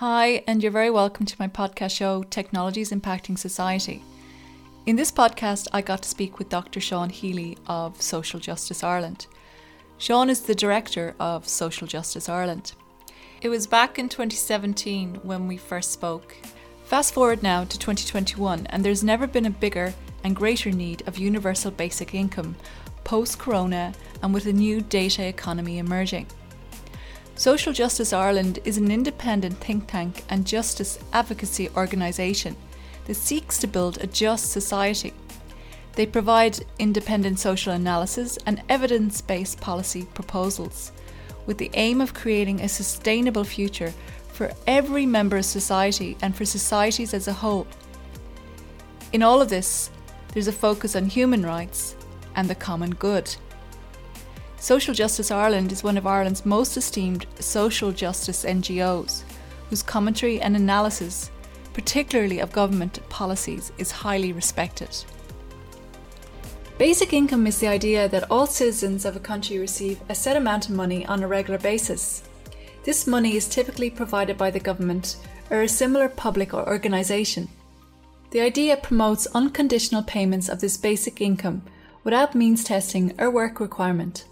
Hi, and you're very welcome to my podcast show, Technologies Impacting Society. In this podcast, I got to speak with Dr. Sean Healy of Social Justice Ireland. Sean is the director of Social Justice Ireland. It was back in 2017 when we first spoke. Fast forward now to 2021, and there's never been a bigger and greater need of universal basic income post corona and with a new data economy emerging. Social Justice Ireland is an independent think tank and justice advocacy organisation that seeks to build a just society. They provide independent social analysis and evidence based policy proposals with the aim of creating a sustainable future for every member of society and for societies as a whole. In all of this, there's a focus on human rights and the common good. Social Justice Ireland is one of Ireland's most esteemed social justice NGOs, whose commentary and analysis, particularly of government policies, is highly respected. Basic income is the idea that all citizens of a country receive a set amount of money on a regular basis. This money is typically provided by the government or a similar public or organisation. The idea promotes unconditional payments of this basic income without means testing or work requirement.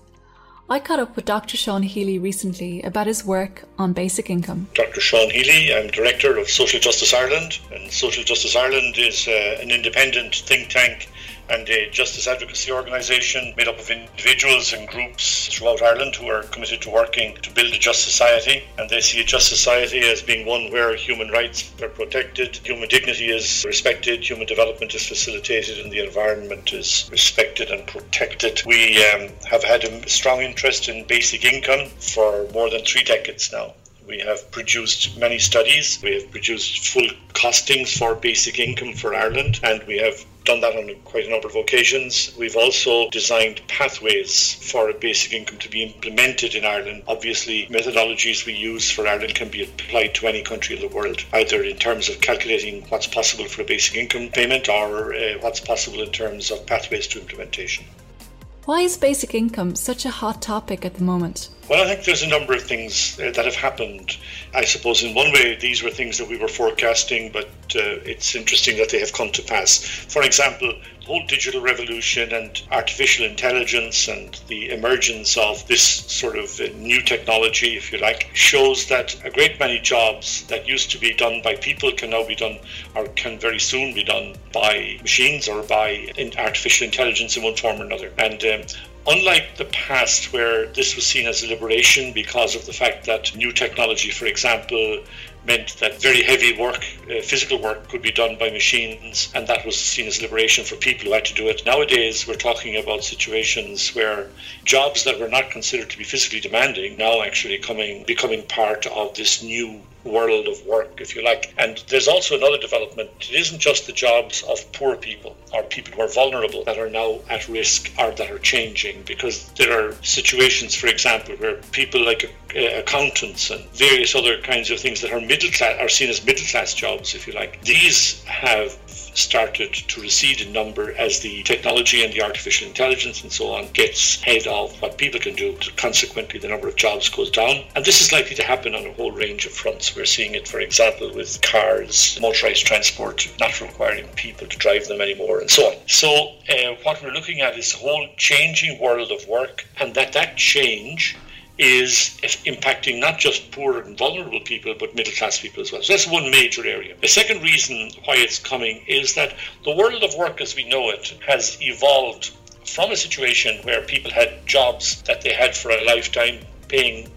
I caught up with Dr. Sean Healy recently about his work on basic income. Dr. Sean Healy, I'm Director of Social Justice Ireland, and Social Justice Ireland is uh, an independent think tank and a justice advocacy organisation made up of individuals and groups throughout Ireland who are committed to working to build a just society. And they see a just society as being one where human rights are protected, human dignity is respected, human development is facilitated, and the environment is respected and protected. We um, have had a strong interest in basic income for more than three decades now. We have produced many studies. We have produced full costings for basic income for Ireland, and we have done that on quite a number of occasions. We've also designed pathways for a basic income to be implemented in Ireland. Obviously, methodologies we use for Ireland can be applied to any country in the world, either in terms of calculating what's possible for a basic income payment or uh, what's possible in terms of pathways to implementation. Why is basic income such a hot topic at the moment? Well, I think there's a number of things uh, that have happened. I suppose in one way, these were things that we were forecasting, but uh, it's interesting that they have come to pass. For example, the whole digital revolution and artificial intelligence and the emergence of this sort of uh, new technology, if you like, shows that a great many jobs that used to be done by people can now be done or can very soon be done by machines or by artificial intelligence in one form or another. And um, unlike the past where this was seen as a liberation because of the fact that new technology, for example, meant that very heavy work, uh, physical work, could be done by machines, and that was seen as liberation for people who had to do it. Nowadays, we're talking about situations where jobs that were not considered to be physically demanding now actually coming becoming part of this new world of work, if you like. And there's also another development. It isn't just the jobs of poor people or people who are vulnerable that are now at risk or that are changing, because there are situations, for example, where people like accountants and various other kinds of things that are middle class are seen as middle class jobs, if you like. These have started to recede in number as the technology and the artificial intelligence and so on gets ahead of what people can do. Consequently, the number of jobs goes down. And this is likely to happen on a whole range of fronts. We're seeing it, for example, with cars, motorized transport, not requiring people to drive them anymore, and so on. So, uh, what we're looking at is a whole changing world of work, and that that change is impacting not just poor and vulnerable people, but middle class people as well. So that's one major area. The second reason why it's coming is that the world of work as we know it has evolved from a situation where people had jobs that they had for a lifetime, paying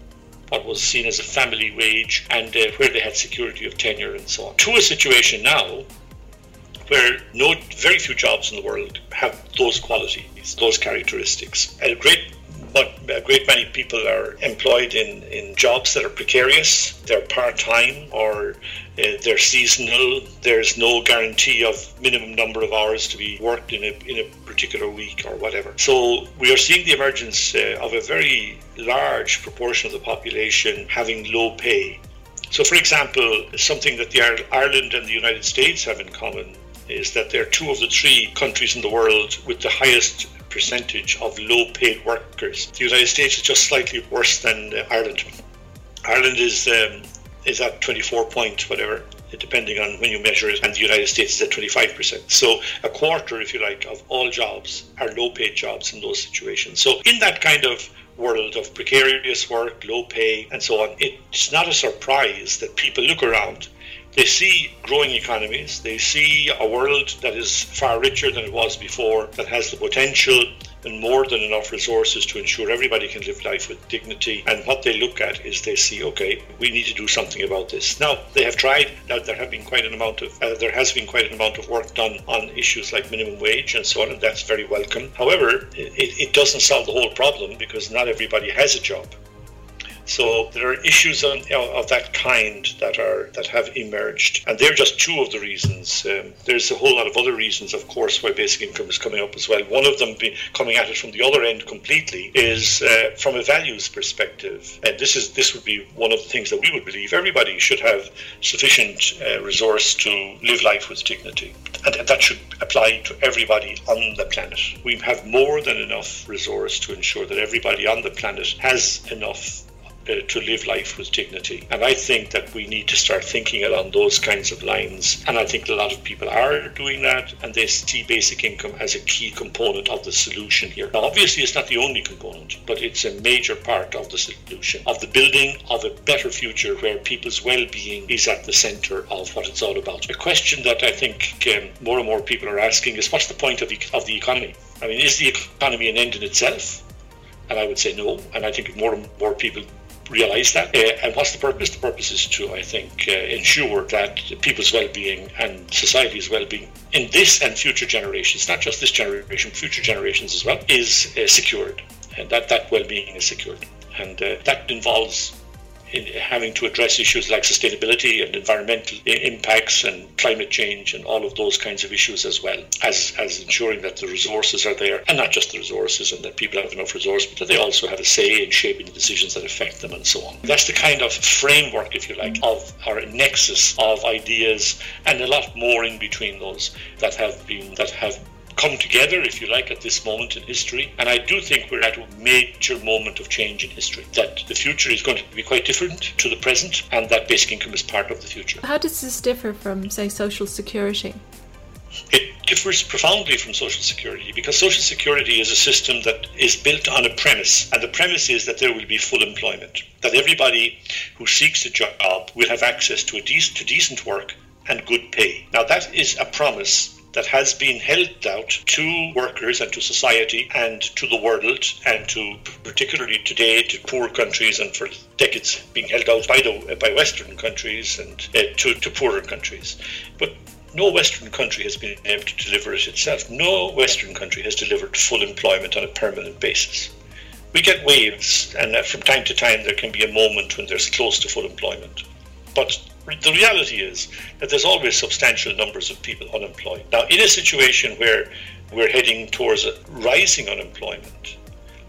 what was seen as a family wage, and uh, where they had security of tenure and so on, to a situation now where no very few jobs in the world have those qualities, those characteristics. A great but a great many people are employed in, in jobs that are precarious, they're part time or uh, they're seasonal. There's no guarantee of minimum number of hours to be worked in a, in a particular week or whatever. So we are seeing the emergence uh, of a very large proportion of the population having low pay. So, for example, something that the Ireland and the United States have in common is that they're two of the three countries in the world with the highest percentage of low paid workers. The United States is just slightly worse than uh, Ireland. Ireland is um, is at 24 point whatever depending on when you measure it, and the United States is at 25%. So a quarter, if you like, of all jobs are low paid jobs in those situations. So in that kind of world of precarious work, low pay, and so on, it's not a surprise that people look around they see growing economies, they see a world that is far richer than it was before, that has the potential and more than enough resources to ensure everybody can live life with dignity. And what they look at is they see, okay, we need to do something about this. Now they have tried. Now there have been quite an amount of uh, there has been quite an amount of work done on issues like minimum wage and so on, and that's very welcome. However, it, it doesn't solve the whole problem because not everybody has a job. So there are issues of, of that kind that are that have emerged, and they're just two of the reasons. Um, there's a whole lot of other reasons, of course, why basic income is coming up as well. One of them, coming at it from the other end completely, is uh, from a values perspective, and this is this would be one of the things that we would believe everybody should have sufficient uh, resource to live life with dignity, and that should apply to everybody on the planet. We have more than enough resource to ensure that everybody on the planet has enough uh, to live life with dignity. And I think that we need to start thinking along those kinds of lines. And I think a lot of people are doing that, and they see basic income as a key component of the solution here. Now, obviously, it's not the only component, but it's a major part of the solution, of the building of a better future where people's well being is at the center of what it's all about. A question that I think um, more and more people are asking is what's the point of the, of the economy? I mean, is the economy an end in itself? And I would say no. And I think more and more people realise that. Uh, and what's the purpose? The purpose is to, I think, uh, ensure that people's well-being and society's well-being in this and future generations, not just this generation, future generations as well, is uh, secured, and that that well-being is secured, and uh, that involves in having to address issues like sustainability and environmental impacts and climate change and all of those kinds of issues as well as as ensuring that the resources are there and not just the resources and that people have enough resources but that they also have a say in shaping the decisions that affect them and so on. That's the kind of framework if you like of our nexus of ideas and a lot more in between those that have been that have come together, if you like, at this moment in history. And I do think we're at a major moment of change in history, that the future is going to be quite different to the present, and that basic income is part of the future. How does this differ from, say, social security? It differs profoundly from Social Security because Social Security is a system that is built on a premise, and the premise is that there will be full employment, that everybody who seeks a job will have access to, a de- to decent work and good pay. Now, that is a promise that has been held out to workers and to society and to the world and to particularly today to poor countries and for decades being held out by the by Western countries and uh, to, to poorer countries. But no Western country has been able to deliver it itself. No Western country has delivered full employment on a permanent basis. We get waves, and uh, from time to time there can be a moment when there's close to full employment. But the reality is that there's always substantial numbers of people unemployed. Now, in a situation where we're heading towards rising unemployment,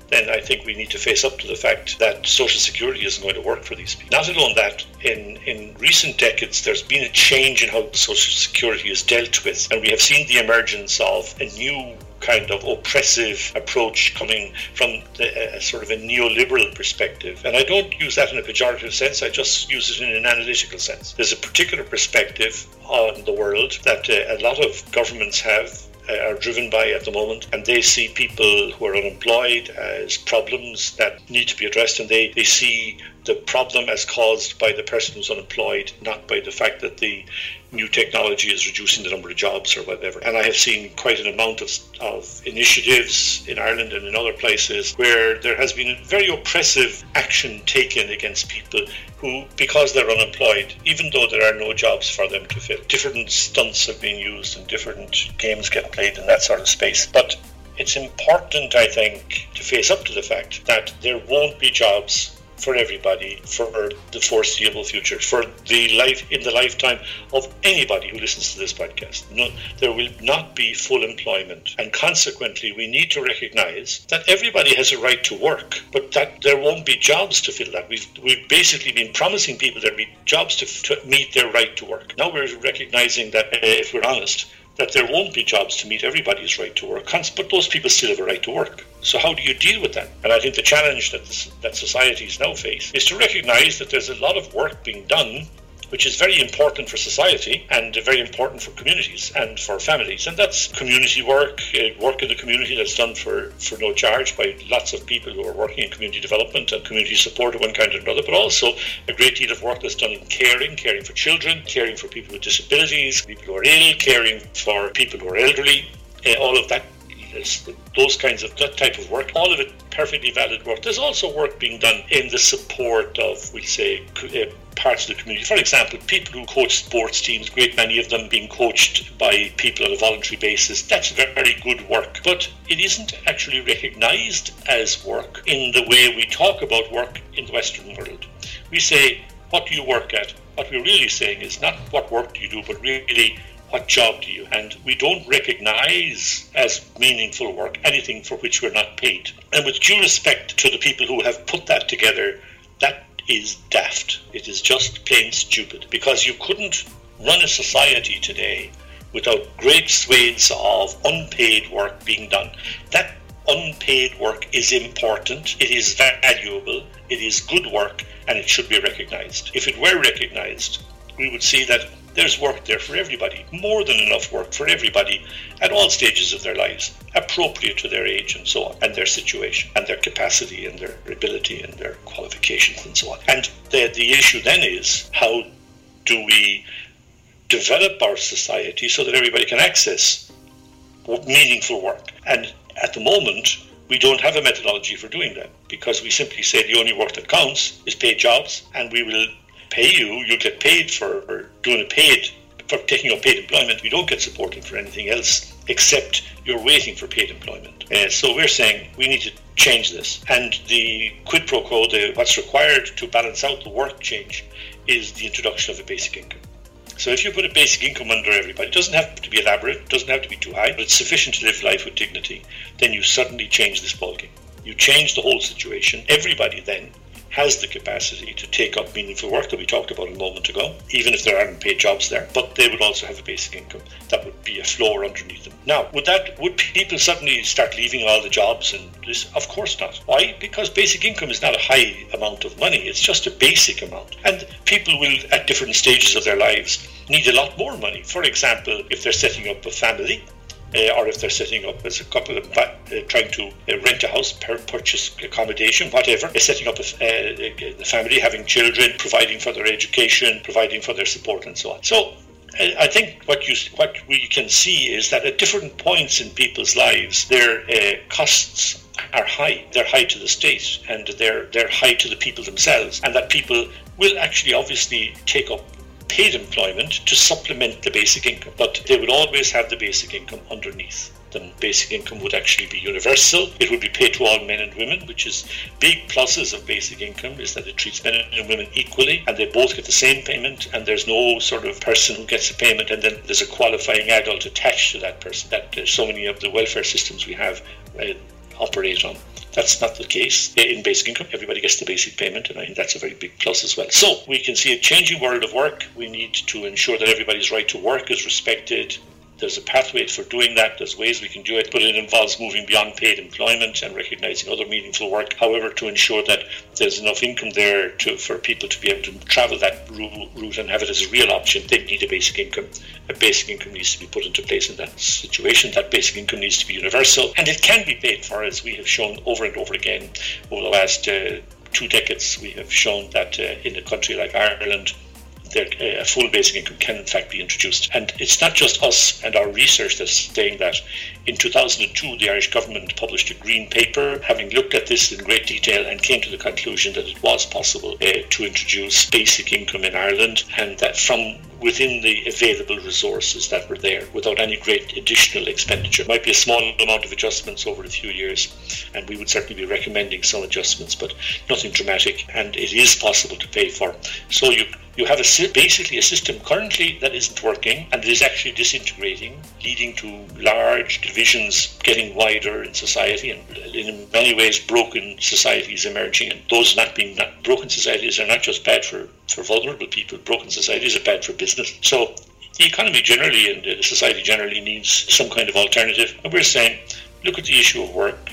then I think we need to face up to the fact that Social Security isn't going to work for these people. Not alone that, in, in recent decades, there's been a change in how Social Security is dealt with, and we have seen the emergence of a new kind of oppressive approach coming from the, uh, sort of a neoliberal perspective. And I don't use that in a pejorative sense, I just use it in an analytical sense. There's a particular perspective on the world that uh, a lot of governments have uh, are driven by at the moment, and they see people who are unemployed as problems that need to be addressed, and they, they see the problem as caused by the person who's unemployed, not by the fact that the new technology is reducing the number of jobs or whatever. And I have seen quite an amount of, of initiatives in Ireland and in other places where there has been very oppressive action taken against people who, because they're unemployed, even though there are no jobs for them to fill, different stunts have been used and different games get played in that sort of space. But it's important, I think, to face up to the fact that there won't be jobs for everybody for the foreseeable future, for the life in the lifetime of anybody who listens to this podcast. No, there will not be full employment, and consequently, we need to recognise that everybody has a right to work, but that there won't be jobs to fill that. We've we've basically been promising people there'll be jobs to, to meet their right to work. Now we're recognising that, uh, if we're honest, that there won't be jobs to meet everybody's right to work, but those people still have a right to work. So how do you deal with that? And I think the challenge that this, that societies now face is to recognise that there's a lot of work being done which is very important for society and very important for communities and for families. And that's community work, uh, work in the community that's done for, for no charge by lots of people who are working in community development and community support of one kind or another, but also a great deal of work that's done in caring, caring for children, caring for people with disabilities, people who are ill, caring for people who are elderly. Uh, all of that those kinds of that type of work, all of it perfectly valid work. There's also work being done in the support of, we say, uh, parts of the community. For example, people who coach sports teams, great many of them being coached by people on a voluntary basis. That's very good work, but it isn't actually recognized as work in the way we talk about work in the Western world. We say, what do you work at? What we're really saying is not what work do you do, but really what job do you? And we don't recognize as meaningful work anything for which we're not paid. And with due respect to the people who have put that together, is daft. It is just plain stupid because you couldn't run a society today without great swathes of unpaid work being done. That unpaid work is important, it is valuable, it is good work, and it should be recognized. If it were recognized, we would see that there's work there for everybody, more than enough work for everybody at all stages of their lives, appropriate to their age and so on, and their situation, and their capacity, and their ability, and their qualifications, and so on. And the, the issue then is how do we develop our society so that everybody can access meaningful work? And at the moment, we don't have a methodology for doing that because we simply say the only work that counts is paid jobs, and we will pay you, you get paid for doing a paid for taking up paid employment. We don't get supported for anything else except you're waiting for paid employment. Uh, so we're saying we need to change this. And the quid pro quo, the, what's required to balance out the work change, is the introduction of a basic income. So if you put a basic income under everybody, it doesn't have to be elaborate, it doesn't have to be too high, but it's sufficient to live life with dignity, then you suddenly change this ballgame. You change the whole situation. Everybody then has the capacity to take up meaningful work that we talked about a moment ago, even if there aren't paid jobs there, but they would also have a basic income. That would be a floor underneath them. Now, would that would people suddenly start leaving all the jobs and this? Of course not. Why? Because basic income is not a high amount of money, it's just a basic amount. And people will at different stages of their lives need a lot more money. For example, if they're setting up a family, uh, or if they're setting up as a couple of uh, trying to uh, rent a house, purchase accommodation, whatever, uh, setting up a, uh, the family, having children, providing for their education, providing for their support, and so on. So. I think what you what we can see is that at different points in people's lives, their uh, costs are high. They're high to the state, and they're they're high to the people themselves, and that people will actually obviously take up paid employment to supplement the basic income, but they would always have the basic income underneath. The basic income would actually be universal. It would be paid to all men and women, which is big pluses of basic income is that it treats men and women equally and they both get the same payment and there's no sort of person who gets a payment and then there's a qualifying adult attached to that person that uh, so many of the welfare systems we have uh, operate on. That's not the case in basic income. Everybody gets the basic payment, and I think that's a very big plus as well. So we can see a changing world of work. We need to ensure that everybody's right to work is respected. There's a pathway for doing that. There's ways we can do it, but it involves moving beyond paid employment and recognizing other meaningful work. However, to ensure that there's enough income there to, for people to be able to travel that route and have it as a real option, they need a basic income. A basic income needs to be put into place in that situation. That basic income needs to be universal, and it can be paid for, as we have shown over and over again over the last. Uh, two decades, we have shown that uh, in a country like Ireland, a full basic income can in fact be introduced. And it's not just us and our research that's saying that. In 2002, the Irish government published a green paper having looked at this in great detail and came to the conclusion that it was possible uh, to introduce basic income in Ireland and that from within the available resources that were there without any great additional expenditure. It might be a small amount of adjustments over a few years, and we would certainly be recommending some adjustments, but nothing dramatic, and it is possible to pay for. So you you have a, basically a system currently that isn't working and is actually disintegrating, leading to large divisions getting wider in society, and in many ways, broken societies emerging. And those not being not, broken societies are not just bad for, for vulnerable people, broken societies are bad for business. So the economy generally and society generally needs some kind of alternative. And we're saying, look at the issue of work,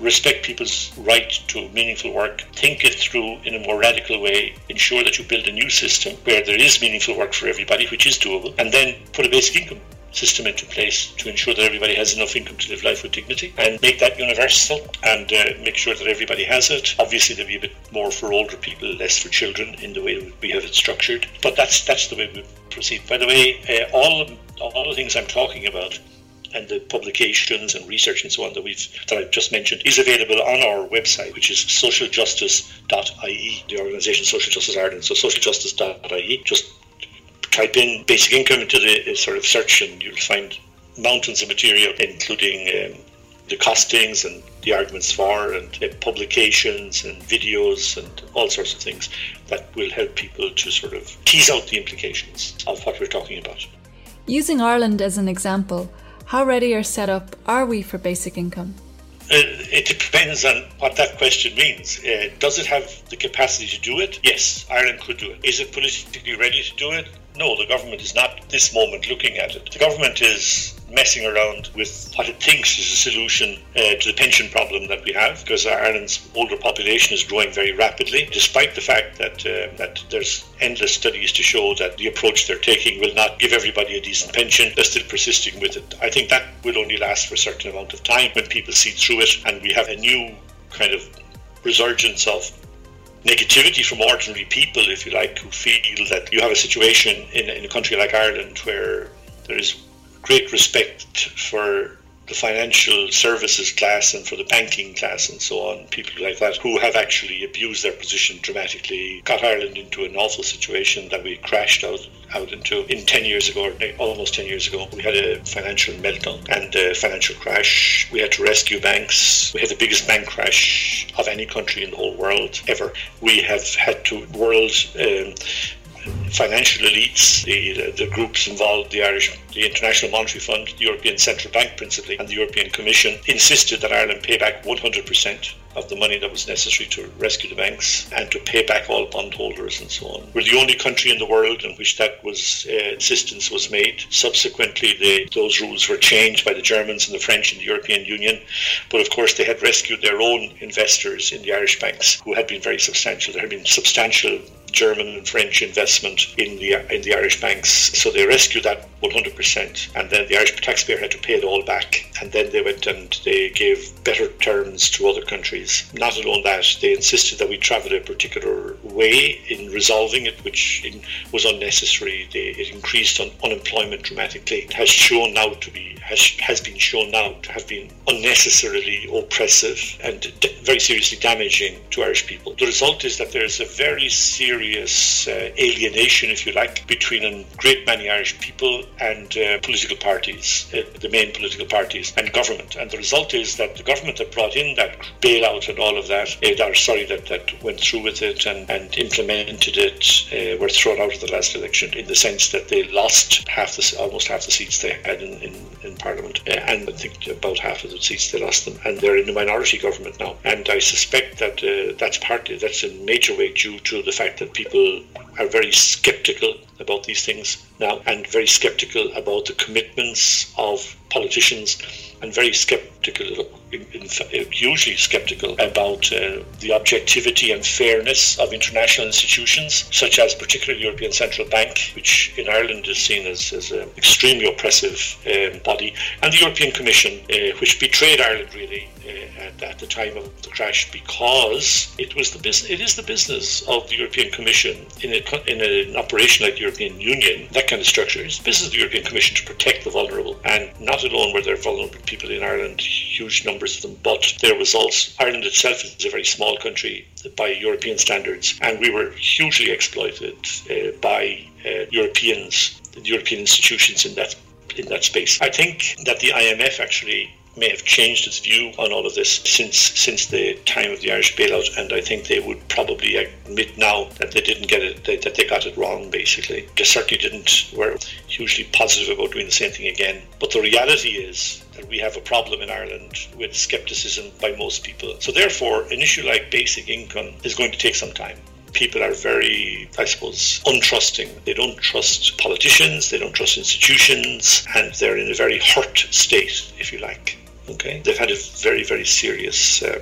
respect people's right to meaningful work, think it through in a more radical way, ensure that you build a new system where there is meaningful work for everybody, which is doable, and then put a basic income system into place to ensure that everybody has enough income to live life with dignity and make that universal and uh, make sure that everybody has it. Obviously, there'll be a bit more for older people, less for children in the way we have it structured. But that's that's the way we proceed. By the way, uh, all all the things I'm talking about and the publications and research and so on that we've that I've just mentioned is available on our website, which is socialjustice.ie, the organisation Social Justice Ireland. So socialjustice.ie. Just type in basic income into the uh, sort of search and you'll find mountains of material, including um, the costings and the arguments for and uh, publications and videos and all sorts of things that will help people to sort of tease out the implications of what we're talking about. Using Ireland as an example, how ready or set up are we for basic income? Uh, it depends on what that question means. Uh, does it have the capacity to do it? Yes, Ireland could do it. Is it politically ready to do it? No, the government is not this moment looking at it. The government is messing around with what it thinks is a solution uh, to the pension problem that we have, because Ireland's older population is growing very rapidly, despite the fact that uh, that there's endless studies to show that the approach they're taking will not give everybody a decent pension. They're still persisting with it. I think that will only last for a certain amount of time when people see through it, and we have a new kind of resurgence of negativity from ordinary people, if you like, who feel that you have a situation in, in a country like Ireland where there is great respect for the financial services class and for the banking class and so on, people like that who have actually abused their position dramatically, got Ireland into an awful situation that we crashed out out into in 10 years ago, or almost 10 years ago. We had a financial meltdown and a financial crash. We had to rescue banks. We had the biggest bank crash of any country in the whole world ever. We have had to world um, financial elites, the, the, groups involved, the Irish, the International Monetary Fund, the European Central Bank principally, and the European Commission insisted that Ireland pay back 100% of the money that was necessary to rescue the banks and to pay back all bondholders and so on. We're the only country in the world in which that was uh, insistence was made. Subsequently, those rules were changed by the Germans and the French in the European Union, but of course they had rescued their own investors in the Irish banks, who had been very substantial. There had been substantial German and French investment in the in the Irish banks. So they rescued that 100%, and then the Irish taxpayer had to pay it all back. And then they went and they gave better terms to other countries. Not alone that, they insisted that we travel a particular way in resolving it, which was unnecessary. They, it increased un- unemployment dramatically. It has shown now to be has, has been shown now to have been unnecessarily oppressive and d- very seriously damaging to Irish people. The result is that there is a very serious serious uh, alienation, if you like, between a great many Irish people and uh, political parties, uh, the main political parties, and government. And the result is that the government that brought in that bailout and all of that, uh, sorry, that, that went through with it and, and implemented it, uh, were thrown out of the last election in the sense that they lost half the, almost half the seats they had in, in, in Parliament. Uh, and I think about half of the seats they lost them. And they're in a minority government now. And I suspect that that's partly, that's in major way due to the fact that people are very skeptical about these things now and very skeptical about the commitments of politicians and very skeptical, hugely skeptical about uh, the objectivity and fairness of international institutions, such as particularly European Central Bank, which in Ireland is seen as, as an extremely oppressive um, body, and the European Commission, uh, which betrayed Ireland really uh, at, at, the time of the crash because it was the business. It is the business of the European Commission in, a, in an operation like the European Union, that kind of structure. It's business of the European Commission to protect the vulnerable, and not alone were there vulnerable people in Ireland, huge numbers of them, but their results. Ireland itself is a very small country by European standards, and we were hugely exploited uh, by uh, Europeans, the European institutions in that in that space. I think that the IMF actually may have changed its view on all of this since since the time of the Irish bailout, and I think they would probably admit now that they didn't get it, that they got it wrong. Basically, they certainly didn't. Were hugely positive about doing the same thing again. But the reality is that we have a problem in Ireland with skepticism by most people. So therefore, an issue like basic income is going to take some time people are very, I suppose, untrusting. They don't trust politicians, they don't trust institutions, and they're in a very hurt state, if you like. Okay, they've had a very, very serious um,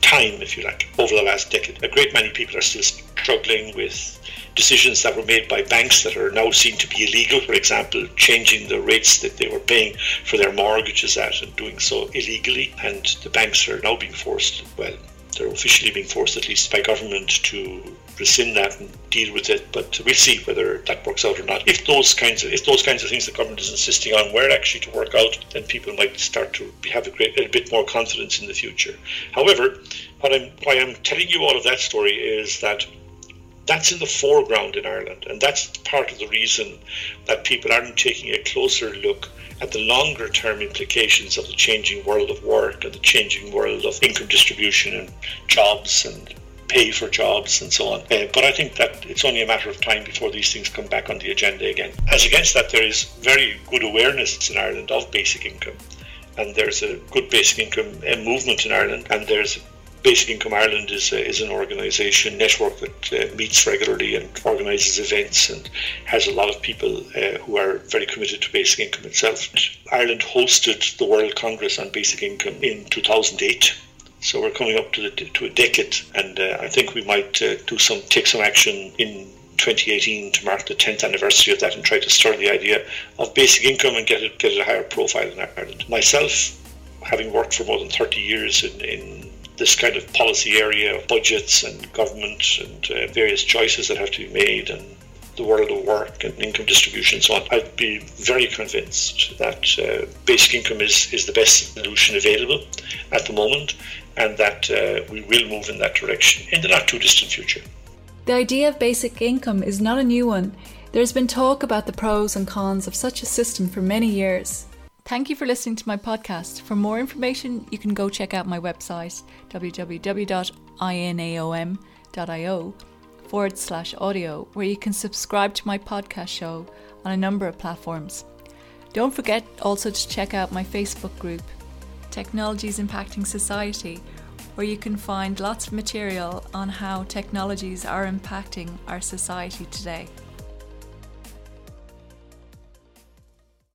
time, if you like, over the last decade. A great many people are still struggling with decisions that were made by banks that are now seen to be illegal. For example, changing the rates that they were paying for their mortgages at and doing so illegally. And the banks are now being forced, well, they're officially being forced, at least by government, to rescind that and deal with it. But we'll see whether that works out or not. If those kinds of if those kinds of things the government is insisting on were actually to work out, then people might start to have a, great, a bit more confidence in the future. However, what I'm why I'm telling you all of that story is that that's in the foreground in Ireland, and that's part of the reason that people aren't taking a closer look at the longer term implications of the changing world of work and the changing world of income distribution and jobs and pay for jobs and so on. Uh, but I think that it's only a matter of time before these things come back on the agenda again. As against that, there is very good awareness in Ireland of basic income. And there's a good basic income uh, movement in Ireland, and there's Basic Income Ireland is, uh, is an organisation network that uh, meets regularly and organises events and has a lot of people uh, who are very committed to basic income itself. Ireland hosted the World Congress on Basic Income in 2008. So we're coming up to, the, to a decade, and uh, I think we might uh, do some take some action in 2018 to mark the 10th anniversary of that and try to stir the idea of basic income and get it get it a higher profile in Ireland. Myself, having worked for more than 30 years in, in this kind of policy area of budgets and government and uh, various choices that have to be made and the world of work and income distribution and so on, I'd be very convinced that uh, basic income is, is the best solution available at the moment and that uh, we will move in that direction in the not too distant future. The idea of basic income is not a new one. There's been talk about the pros and cons of such a system for many years. Thank you for listening to my podcast. For more information, you can go check out my website www.inaom.io forward slash audio, where you can subscribe to my podcast show on a number of platforms. Don't forget also to check out my Facebook group, Technologies Impacting Society, where you can find lots of material on how technologies are impacting our society today.